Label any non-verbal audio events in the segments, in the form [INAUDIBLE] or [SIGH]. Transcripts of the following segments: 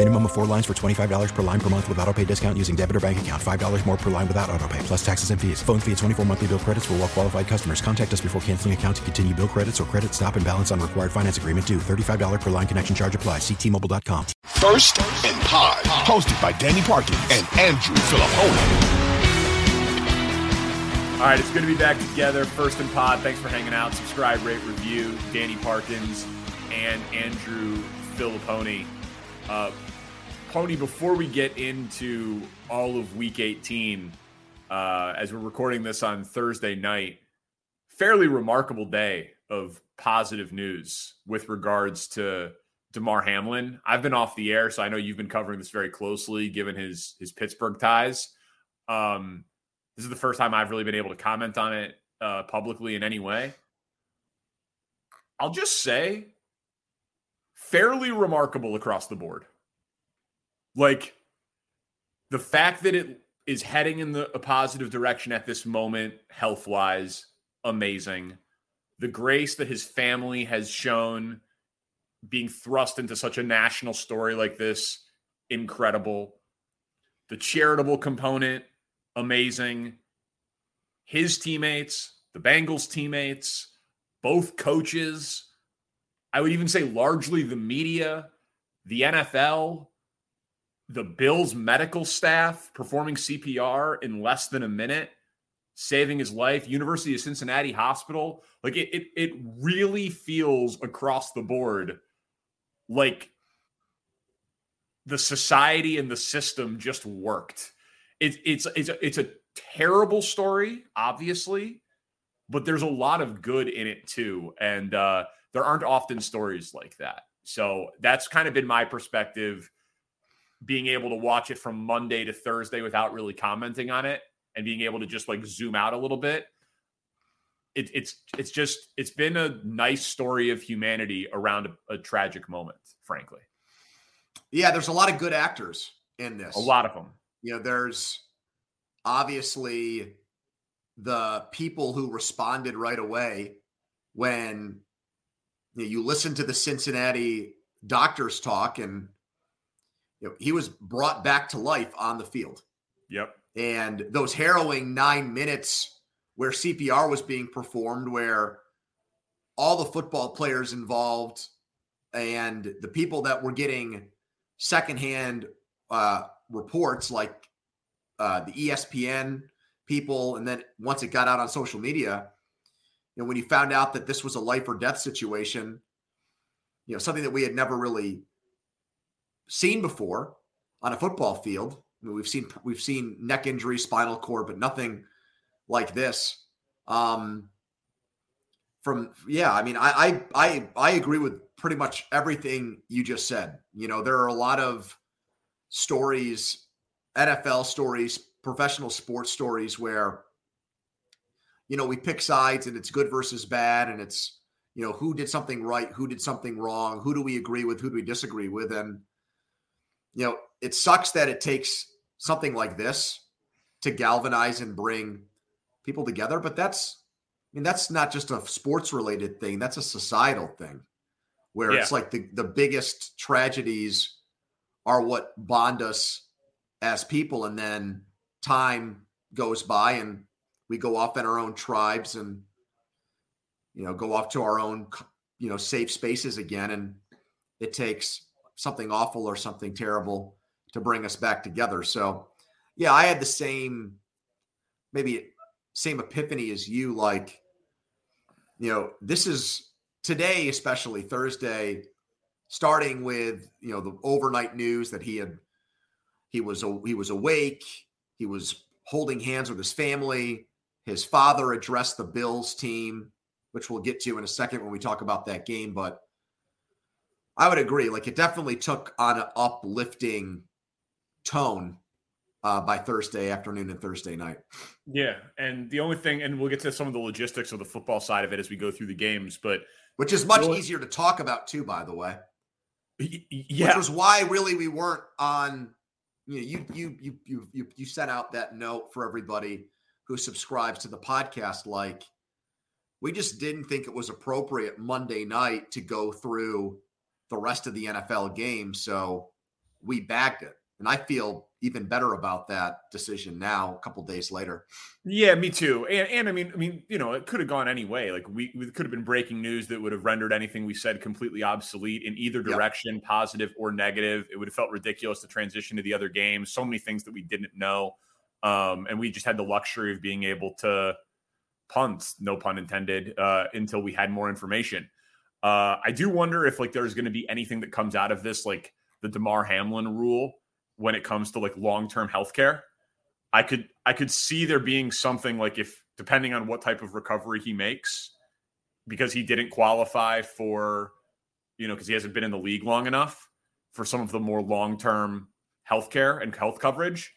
Minimum of four lines for $25 per line per month with auto pay discount using debit or bank account. $5 more per line without auto pay, plus taxes and fees. Phone fee at 24 monthly bill credits for all well qualified customers. Contact us before canceling account to continue bill credits or credit stop and balance on required finance agreement due. $35 per line connection charge applies. Ctmobile.com. First and Pod, hosted by Danny Parkins and Andrew Fillipponi. All right, it's good to be back together. First and Pod, thanks for hanging out. Subscribe, rate, review. Danny Parkins and Andrew Fillipponi. Uh, Pony, before we get into all of Week 18, uh, as we're recording this on Thursday night, fairly remarkable day of positive news with regards to Damar Hamlin. I've been off the air, so I know you've been covering this very closely, given his his Pittsburgh ties. Um, this is the first time I've really been able to comment on it uh, publicly in any way. I'll just say, fairly remarkable across the board. Like the fact that it is heading in the, a positive direction at this moment, health wise, amazing. The grace that his family has shown being thrust into such a national story like this, incredible. The charitable component, amazing. His teammates, the Bengals teammates, both coaches, I would even say largely the media, the NFL, the Bills medical staff performing CPR in less than a minute, saving his life, University of Cincinnati Hospital. Like it, it, it really feels across the board like the society and the system just worked. It, it's it's a, it's a terrible story, obviously, but there's a lot of good in it too, and uh, there aren't often stories like that. So that's kind of been my perspective, being able to watch it from Monday to Thursday without really commenting on it, and being able to just like zoom out a little bit. It, it's it's just it's been a nice story of humanity around a, a tragic moment, frankly. Yeah, there's a lot of good actors in this. A lot of them. You know, there's obviously the people who responded right away when you, know, you listen to the Cincinnati doctors talk, and you know, he was brought back to life on the field. Yep. And those harrowing nine minutes where CPR was being performed, where all the football players involved and the people that were getting secondhand uh, reports, like uh, the ESPN people, and then once it got out on social media, you know, when you found out that this was a life or death situation, you know, something that we had never really seen before on a football field. I mean, we've seen we've seen neck injury, spinal cord, but nothing like this. Um, from yeah, I mean, I I I I agree with pretty much everything you just said. You know, there are a lot of stories, NFL stories, professional sports stories where you know we pick sides and it's good versus bad and it's you know who did something right, who did something wrong, who do we agree with, who do we disagree with, and you know it sucks that it takes something like this to galvanize and bring people together, but that's I mean, that's not just a sports related thing, that's a societal thing where yeah. it's like the, the biggest tragedies are what bond us as people. And then time goes by and we go off in our own tribes and, you know, go off to our own, you know, safe spaces again. And it takes something awful or something terrible to bring us back together. So, yeah, I had the same, maybe same epiphany as you. Like, you know, this is today, especially Thursday, starting with you know the overnight news that he had he was he was awake, he was holding hands with his family. His father addressed the Bills team, which we'll get to in a second when we talk about that game. But I would agree, like it definitely took on an uplifting tone uh, by Thursday afternoon and Thursday night. Yeah, and the only thing, and we'll get to some of the logistics of the football side of it as we go through the games, but which is much easier to talk about too, by the way. Yeah, which was why really we weren't on. You know, you you you you you you sent out that note for everybody who subscribes to the podcast. Like, we just didn't think it was appropriate Monday night to go through the rest of the NFL game, so we bagged it, and I feel even better about that decision now a couple days later. Yeah, me too. And, and I mean, I mean, you know, it could have gone any way. Like we, we could have been breaking news that would have rendered anything we said completely obsolete in either direction, yep. positive or negative. It would have felt ridiculous to transition to the other game. So many things that we didn't know, um, and we just had the luxury of being able to punt, no pun intended, uh, until we had more information. Uh, I do wonder if like there's going to be anything that comes out of this, like the Damar Hamlin rule when it comes to like long-term healthcare. I could I could see there being something like if depending on what type of recovery he makes, because he didn't qualify for, you know, because he hasn't been in the league long enough for some of the more long-term healthcare and health coverage.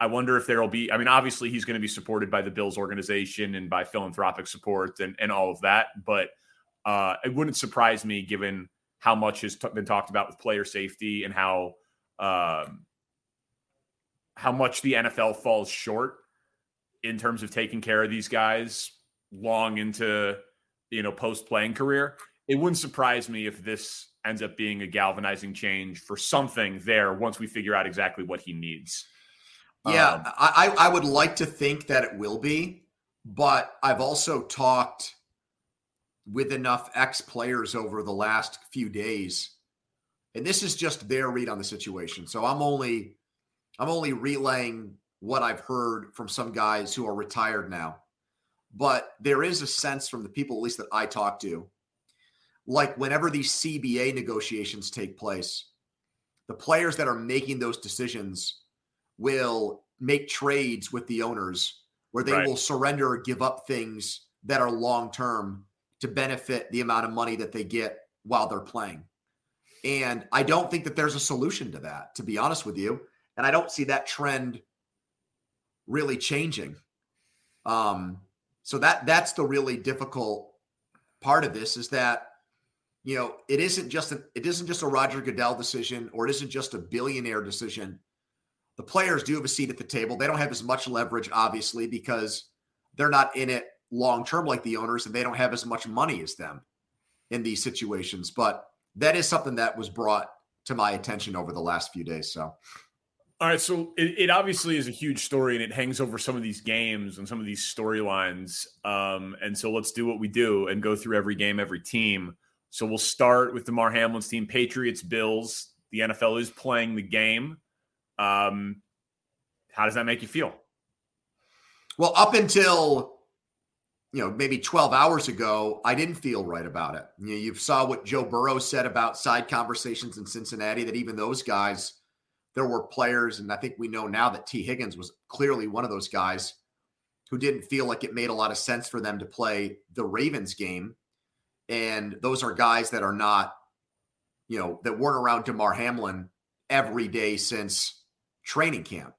I wonder if there'll be, I mean, obviously he's going to be supported by the Bills organization and by philanthropic support and, and all of that. But uh, it wouldn't surprise me given how much has t- been talked about with player safety and how um, how much the NFL falls short in terms of taking care of these guys long into you know post playing career. It wouldn't surprise me if this ends up being a galvanizing change for something there once we figure out exactly what he needs. Yeah, um, I, I would like to think that it will be, but I've also talked with enough ex players over the last few days, and this is just their read on the situation. So I'm only I'm only relaying what I've heard from some guys who are retired now. But there is a sense from the people, at least that I talk to, like whenever these CBA negotiations take place, the players that are making those decisions will make trades with the owners where they right. will surrender or give up things that are long term to benefit the amount of money that they get while they're playing. And I don't think that there's a solution to that, to be honest with you. And I don't see that trend really changing. Um, so that that's the really difficult part of this is that you know it isn't just an, it isn't just a Roger Goodell decision or it isn't just a billionaire decision. The players do have a seat at the table. They don't have as much leverage, obviously, because they're not in it long term like the owners, and they don't have as much money as them in these situations. But that is something that was brought to my attention over the last few days. So all right, so it, it, obviously is a huge story, and it hangs over some of these games and some of these storylines. Um, and so let's do what we do and go through every game, every team. So we'll start with Damar Hamlin's team, Patriots, Bills. The NFL is playing the game. Um, how does that make you feel? Well, up until you know maybe 12 hours ago, I didn't feel right about it. You, know, you saw what Joe Burrow said about side conversations in Cincinnati. That even those guys there were players, and I think we know now that Tee Higgins was clearly one of those guys who didn't feel like it made a lot of sense for them to play the Ravens game. And those are guys that are not, you know, that weren't around Damar Hamlin every day since training camp.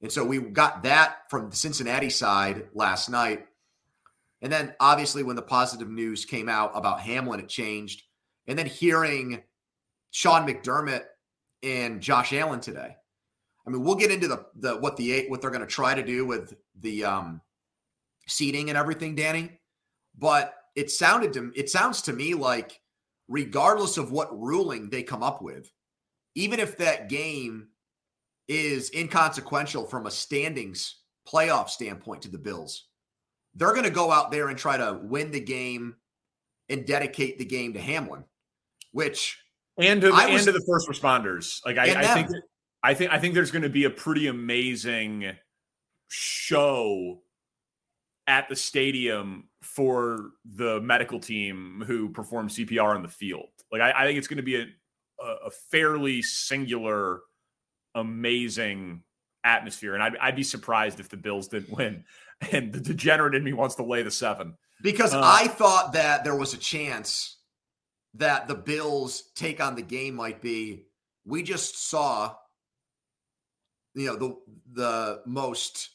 And so we got that from the Cincinnati side last night. And then obviously when the positive news came out about Hamlin, it changed. And then hearing Sean McDermott and Josh Allen today. I mean, we'll get into the the what the eight what they're going to try to do with the um, seating and everything, Danny. But it sounded to it sounds to me like, regardless of what ruling they come up with, even if that game is inconsequential from a standings playoff standpoint to the Bills, they're going to go out there and try to win the game and dedicate the game to Hamlin, which and to, and was, to the first responders. Like I, I think, I think, I think there's going to be a pretty amazing show at the stadium for the medical team who perform CPR on the field. Like I, I think it's going to be a, a fairly singular, amazing atmosphere, and I'd, I'd be surprised if the Bills didn't win. [LAUGHS] And the degenerate in me wants to lay the seven because uh, I thought that there was a chance that the Bills take on the game might be. We just saw, you know, the the most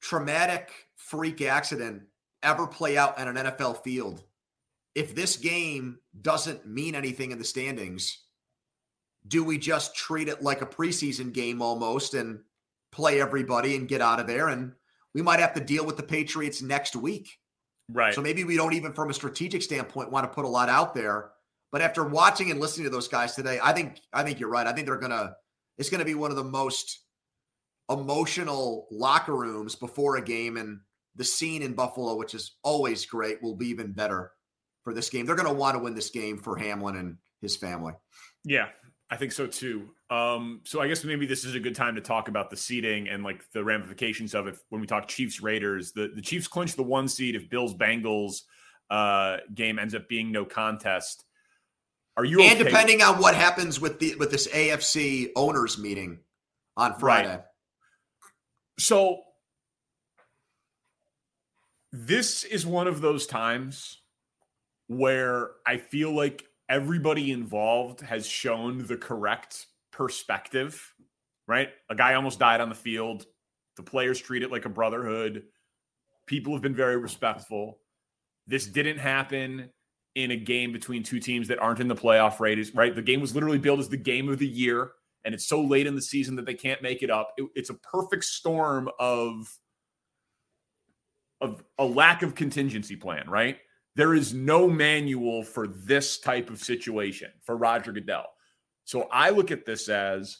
traumatic freak accident ever play out on an NFL field. If this game doesn't mean anything in the standings, do we just treat it like a preseason game almost and play everybody and get out of there? And we might have to deal with the Patriots next week. Right. So maybe we don't even, from a strategic standpoint, want to put a lot out there. But after watching and listening to those guys today, I think I think you're right. I think they're gonna. It's gonna be one of the most emotional locker rooms before a game, and the scene in Buffalo, which is always great, will be even better for this game. They're going to want to win this game for Hamlin and his family. Yeah, I think so too. Um, so I guess maybe this is a good time to talk about the seeding and like the ramifications of it when we talk Chiefs Raiders. The the Chiefs clinch the one seed if Bills Bengals uh, game ends up being no contest. Are you and okay? depending on what happens with the with this AFC owners meeting on Friday? Right. So this is one of those times where I feel like everybody involved has shown the correct perspective, right? A guy almost died on the field. The players treat it like a brotherhood. People have been very respectful. This didn't happen in a game between two teams that aren't in the playoff race, right? The game was literally billed as the game of the year, and it's so late in the season that they can't make it up. It, it's a perfect storm of of a lack of contingency plan, right? There is no manual for this type of situation for Roger Goodell. So I look at this as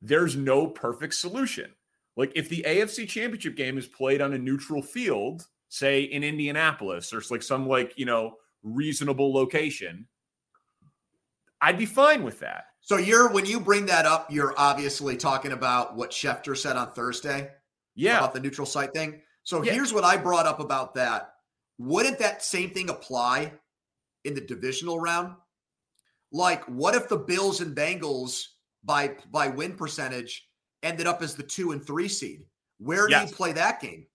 there's no perfect solution. Like if the AFC Championship game is played on a neutral field, say in Indianapolis or like some like, you know, reasonable location, I'd be fine with that. So you're when you bring that up, you're obviously talking about what Schefter said on Thursday. Yeah. About the neutral site thing. So yeah. here's what I brought up about that. Wouldn't that same thing apply in the divisional round? Like, what if the Bills and Bengals by by win percentage ended up as the two and three seed? Where do yes. you play that game?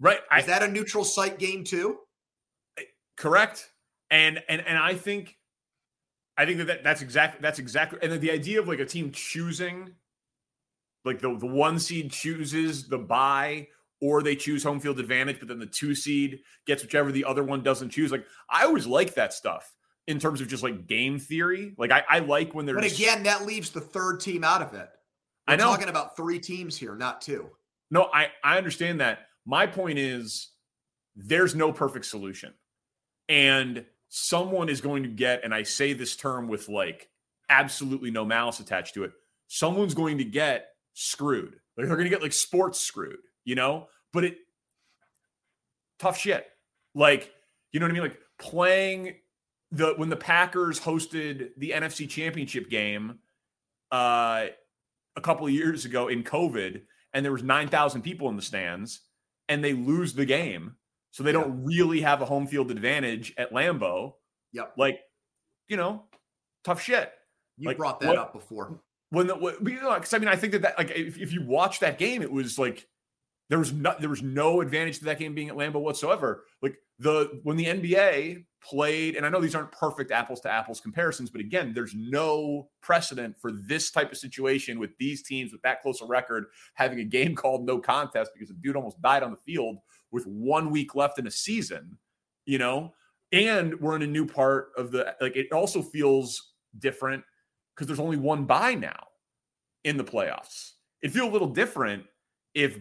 Right. Is I, that a neutral site game too? Correct. And and and I think I think that, that that's exactly that's exactly and the idea of like a team choosing like the the one seed chooses the buy or they choose home field advantage, but then the two seed gets whichever the other one doesn't choose. Like I always like that stuff in terms of just like game theory. Like I, I like when there's. But again, that leaves the third team out of it. We're I know. Talking about three teams here, not two. No, I I understand that. My point is, there's no perfect solution, and someone is going to get, and I say this term with like absolutely no malice attached to it. Someone's going to get screwed. Like they're going to get like sports screwed you know? But it tough shit. Like, you know what I mean? Like playing the when the Packers hosted the NFC Championship game uh a couple of years ago in COVID and there was 9,000 people in the stands and they lose the game. So they don't really have a home field advantage at Lambeau. Yep. Like, you know, tough shit. You like, brought that what, up before. When the, because I mean, I think that that like if, if you watch that game, it was like there was no there was no advantage to that game being at Lambeau whatsoever. Like the when the NBA played, and I know these aren't perfect apples to apples comparisons, but again, there's no precedent for this type of situation with these teams with that close a record having a game [LAUGHS] called no contest because a dude almost died on the field with one week left in a season, you know? And we're in a new part of the like it also feels different because there's only one bye now in the playoffs. It feels a little different if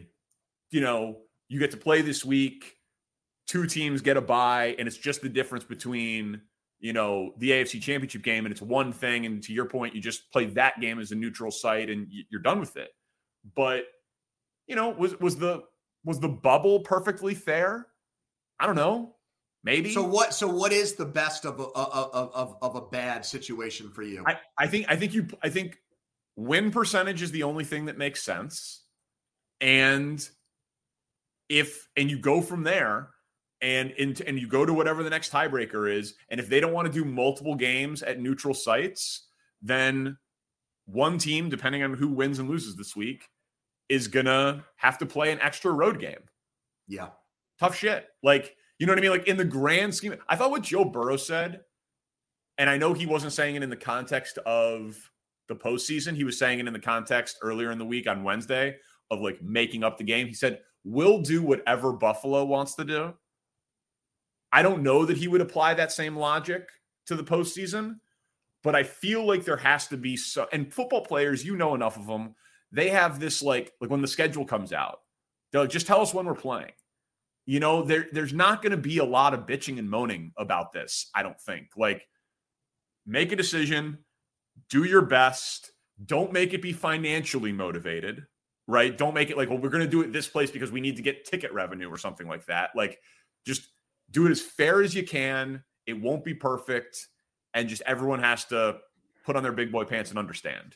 you know, you get to play this week, two teams get a bye, and it's just the difference between, you know, the AFC championship game and it's one thing. And to your point, you just play that game as a neutral site and you're done with it. But, you know, was was the was the bubble perfectly fair? I don't know. Maybe. So what? So what is the best of a, of of of a bad situation for you? I, I think I think you I think win percentage is the only thing that makes sense, and if and you go from there and into, and you go to whatever the next tiebreaker is, and if they don't want to do multiple games at neutral sites, then one team, depending on who wins and loses this week, is gonna have to play an extra road game. Yeah. Tough shit. Like, you know what I mean? Like in the grand scheme, I thought what Joe Burrow said, and I know he wasn't saying it in the context of the postseason. He was saying it in the context earlier in the week on Wednesday of like making up the game. He said, We'll do whatever Buffalo wants to do. I don't know that he would apply that same logic to the postseason, but I feel like there has to be so. And football players, you know enough of them, they have this like like when the schedule comes out, they'll just tell us when we're playing. You know, there there's not going to be a lot of bitching and moaning about this. I don't think. Like, make a decision, do your best. Don't make it be financially motivated right? Don't make it like, well, we're going to do it this place because we need to get ticket revenue or something like that. Like, just do it as fair as you can. It won't be perfect. And just everyone has to put on their big boy pants and understand.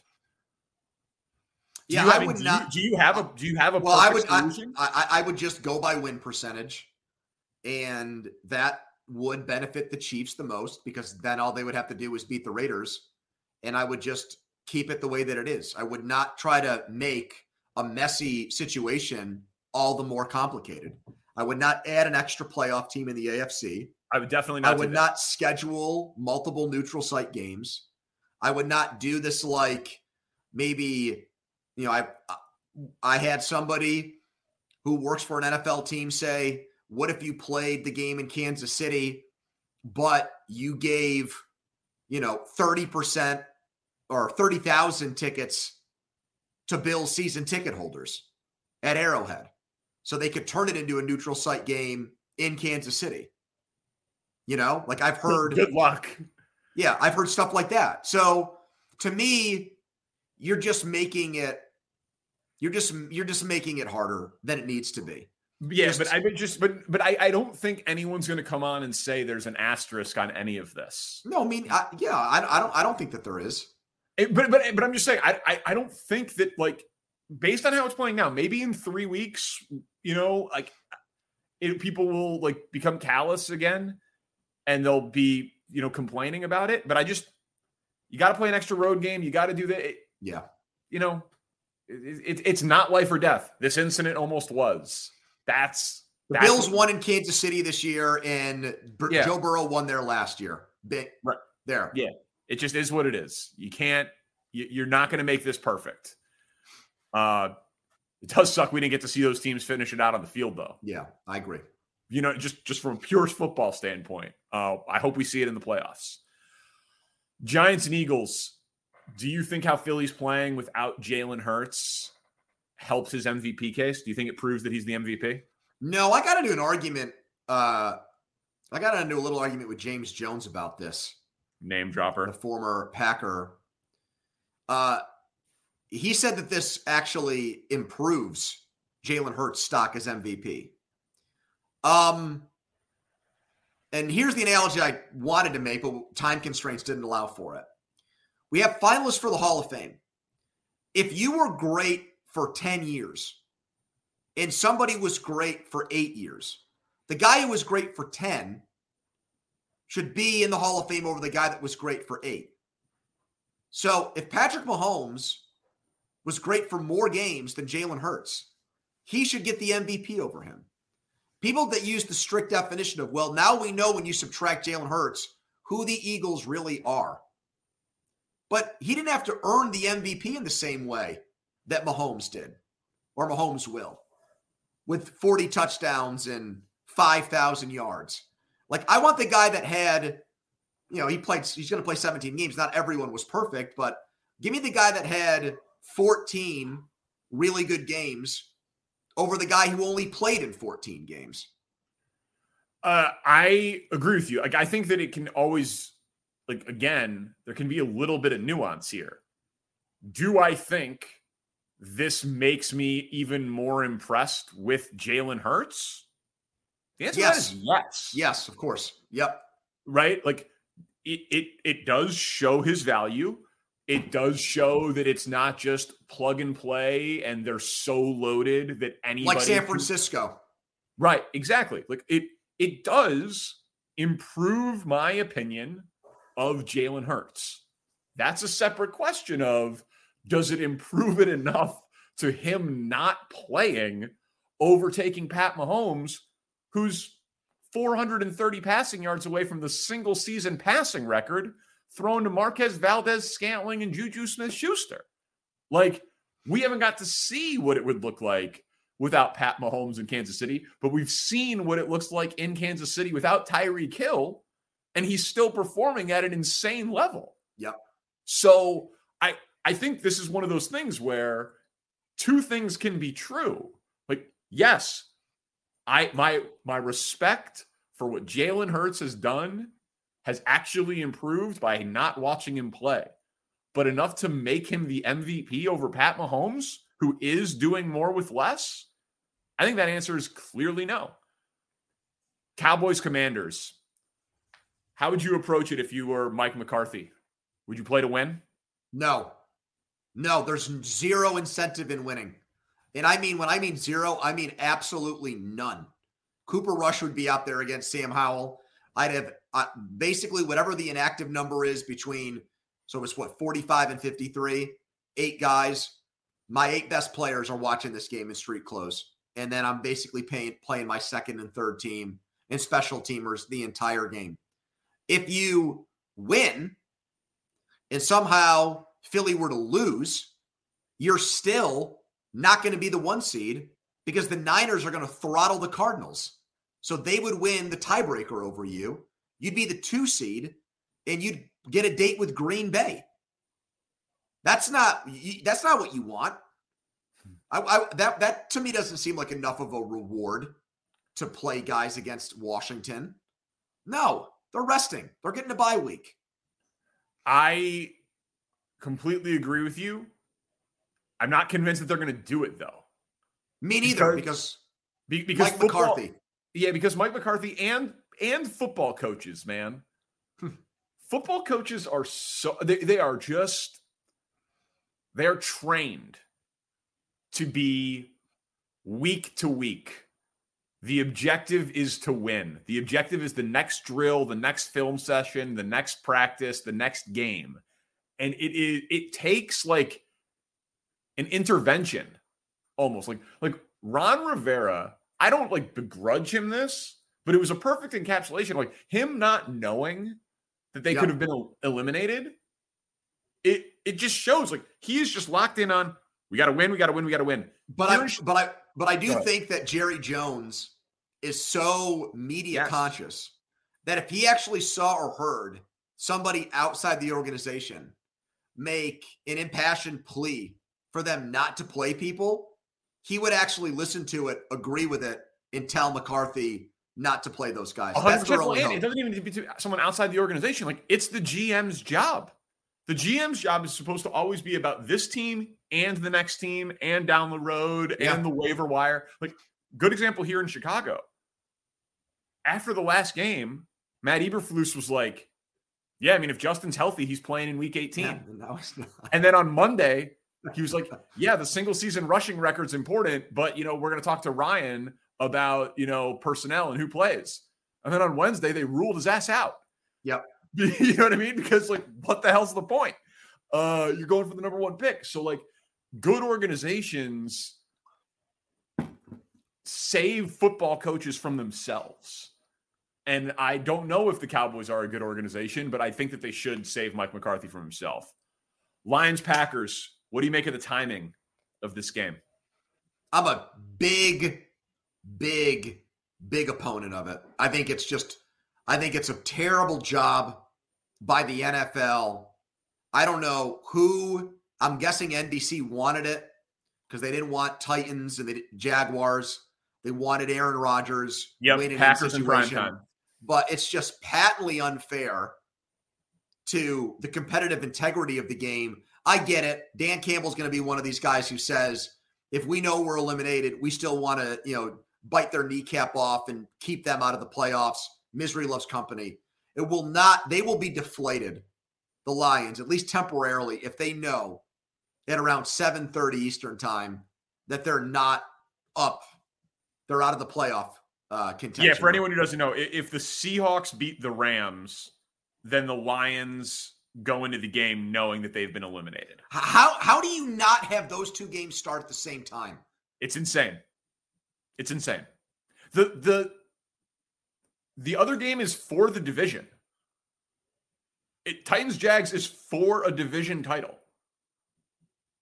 Do yeah, you, I, would do not. You, do you have a? Do you have a? Well, I would. I, I, I would just go by win percentage, and that would benefit the Chiefs the most because then all they would have to do is beat the Raiders, and I would just keep it the way that it is. I would not try to make a messy situation all the more complicated. I would not add an extra playoff team in the AFC. I would definitely not. I would not schedule multiple neutral site games. I would not do this like maybe, you know, I I had somebody who works for an NFL team say, "What if you played the game in Kansas City, but you gave, you know, 30% or 30,000 tickets to Bills season ticket holders at Arrowhead so they could turn it into a neutral site game in Kansas City. You know, like I've heard good luck. Yeah, I've heard stuff like that. So to me, you're just making it you're just you're just making it harder than it needs to be. Yeah, just, but I would just but but I, I don't think anyone's going to come on and say there's an asterisk on any of this. No, I mean, I, yeah, I, I don't I don't think that there is. It, but but eh, but I'm just saying, I, I I don't think that like based on how it's playing now, maybe in three weeks, you know, like eh, it, people will like become callous again, and they'll be you know complaining about it. But I just you got to play an extra road game. You got to do that. Yeah, you know, it, it, it's not life or death. This incident almost was. That's the that's Bills won in Kansas City this year, and yeah. Joe Burrow won there last year. Right there. Yeah, it just is what it is. You can't. You're not going to make this perfect. Uh, it does suck we didn't get to see those teams finish it out on the field, though. Yeah, I agree. You know, just just from a pure football standpoint, uh, I hope we see it in the playoffs. Giants and Eagles. Do you think how Philly's playing without Jalen Hurts helps his MVP case? Do you think it proves that he's the MVP? No, I got to do an argument. Uh, I got to do a little argument with James Jones about this name dropper, the former Packer. Uh, he said that this actually improves Jalen Hurts' stock as MVP. Um, and here's the analogy I wanted to make, but time constraints didn't allow for it. We have finalists for the Hall of Fame. If you were great for 10 years and somebody was great for eight years, the guy who was great for 10 should be in the Hall of Fame over the guy that was great for eight. So if Patrick Mahomes was great for more games than Jalen Hurts, he should get the MVP over him. People that use the strict definition of, well, now we know when you subtract Jalen Hurts who the Eagles really are. But he didn't have to earn the MVP in the same way that Mahomes did, or Mahomes will, with 40 touchdowns and 5,000 yards. Like I want the guy that had, you know, he played. He's going to play 17 games. Not everyone was perfect, but give me the guy that had 14 really good games over the guy who only played in 14 games. Uh, I agree with you. Like, I think that it can always, like, again, there can be a little bit of nuance here. Do I think this makes me even more impressed with Jalen Hurts? The answer yes. is yes. Yes, of course. Yep. Right? Like it, it it does show his value. It does show that it's not just plug and play and they're so loaded that anybody like San Francisco. Right, exactly. Like it it does improve my opinion of Jalen Hurts. That's a separate question of does it improve it enough to him not playing, overtaking Pat Mahomes, who's 430 passing yards away from the single season passing record thrown to Marquez Valdes Scantling and Juju Smith Schuster. Like, we haven't got to see what it would look like without Pat Mahomes in Kansas City, but we've seen what it looks like in Kansas City without Tyreek Hill, and he's still performing at an insane level. Yep. So I I think this is one of those things where two things can be true. Like, yes, I my my respect for what Jalen Hurts has done has actually improved by not watching him play, but enough to make him the MVP over Pat Mahomes, who is doing more with less. I think that answer is clearly no. Cowboys Commanders. How would you approach it if you were Mike McCarthy? Would you play to win? No. No, there's zero incentive in winning. And I mean, when I mean zero, I mean absolutely none. Cooper Rush would be out there against Sam Howell. I'd have uh, basically whatever the inactive number is between, so it's what, 45 and 53, eight guys. My eight best players are watching this game in street clothes and then I'm basically paying, playing my second and third team and special teamers the entire game. If you win and somehow Philly were to lose, you're still not going to be the one seed because the Niners are going to throttle the Cardinals. So they would win the tiebreaker over you. You'd be the two seed and you'd get a date with Green Bay. That's not that's not what you want. Hmm. I, I, that that to me doesn't seem like enough of a reward to play guys against Washington. No, they're resting. They're getting a bye week. I completely agree with you. I'm not convinced that they're going to do it though. Me neither, because because, because Mike football, McCarthy. Yeah, because Mike McCarthy and and football coaches, man. Hmm. football coaches are so they, they are just they're trained to be week to week. The objective is to win. The objective is the next drill, the next film session, the next practice, the next game. And it is it takes like an intervention almost like like Ron Rivera, I don't like begrudge him this, but it was a perfect encapsulation like him not knowing that they could have been eliminated. It it just shows like he is just locked in on we got to win. We got to win. We got to win. But I, but I, but I do think that Jerry Jones is so media yes. conscious that if he actually saw or heard somebody outside the organization make an impassioned plea for them not to play people, he would actually listen to it, agree with it, and tell McCarthy not to play those guys. That's their only It doesn't even be to be someone outside the organization. Like it's the GM's job. The GM's job is supposed to always be about this team and the next team and down the road yeah. and the waiver wire. Like, good example here in Chicago. After the last game, Matt Eberflus was like, yeah, I mean, if Justin's healthy, he's playing in week 18. Yeah, [LAUGHS] no, and then on Monday, he was like, yeah, the single season rushing record's important, but, you know, we're going to talk to Ryan about, you know, personnel and who plays. And then on Wednesday, they ruled his ass out. Yep. [LAUGHS] you know what I mean? Because, like, what the hell's the point? Uh, you're going for the number one pick. So, like, good organizations save football coaches from themselves. And I don't know if the Cowboys are a good organization, but I think that they should save Mike McCarthy from himself. Lions Packers, what do you make of the timing of this game? I'm a big, big, big opponent of it. I think it's just, I think it's a terrible job by the NFL. I don't know who I'm guessing NBC wanted it because they didn't want Titans and the Jaguars. They wanted Aaron Rodgers. Yep, Packers in prime time. But it's just patently unfair to the competitive integrity of the game. I get it. Dan Campbell's going to be one of these guys who says, if we know we're eliminated, we still want to, you know, bite their kneecap off and keep them out of the playoffs. Misery loves company. It will not, they will be deflated, the Lions, at least temporarily, if they know at around 7:30 Eastern time that they're not up. They're out of the playoff uh, contention. Yeah, for anyone who doesn't know, if the Seahawks beat the Rams, then the Lions go into the game knowing that they've been eliminated. How how do you not have those two games start at the same time? It's insane. It's insane. The the the other game is for the division. It, Titans Jags is for a division title.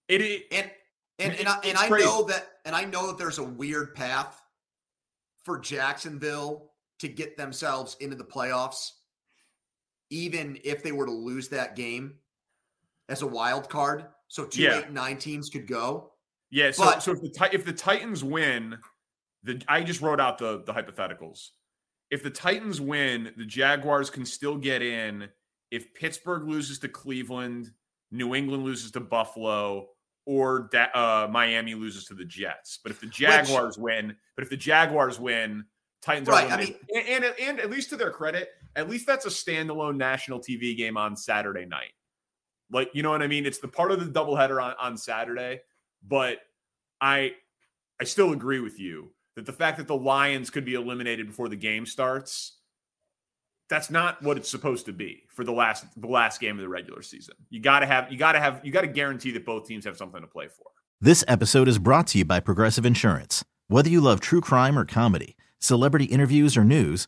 It, it and and and, I, and I know that and I know that there's a weird path for Jacksonville to get themselves into the playoffs, even if they were to lose that game as a wild card. So two, yeah. eight, nine teams could go. Yeah. So, but, so if the if the Titans win, the I just wrote out the the hypotheticals. If the Titans win, the Jaguars can still get in. If Pittsburgh loses to Cleveland, New England loses to Buffalo, or that uh, Miami loses to the Jets. But if the Jaguars Which, win, but if the Jaguars win, Titans right, are I mean, and, and, and at least to their credit, at least that's a standalone national TV game on Saturday night. Like you know what I mean? It's the part of the doubleheader on on Saturday, but I I still agree with you that the fact that the Lions could be eliminated before the game starts that's not what it's supposed to be for the last the last game of the regular season. You got to have you got to have you got to guarantee that both teams have something to play for. This episode is brought to you by Progressive Insurance. Whether you love true crime or comedy, celebrity interviews or news,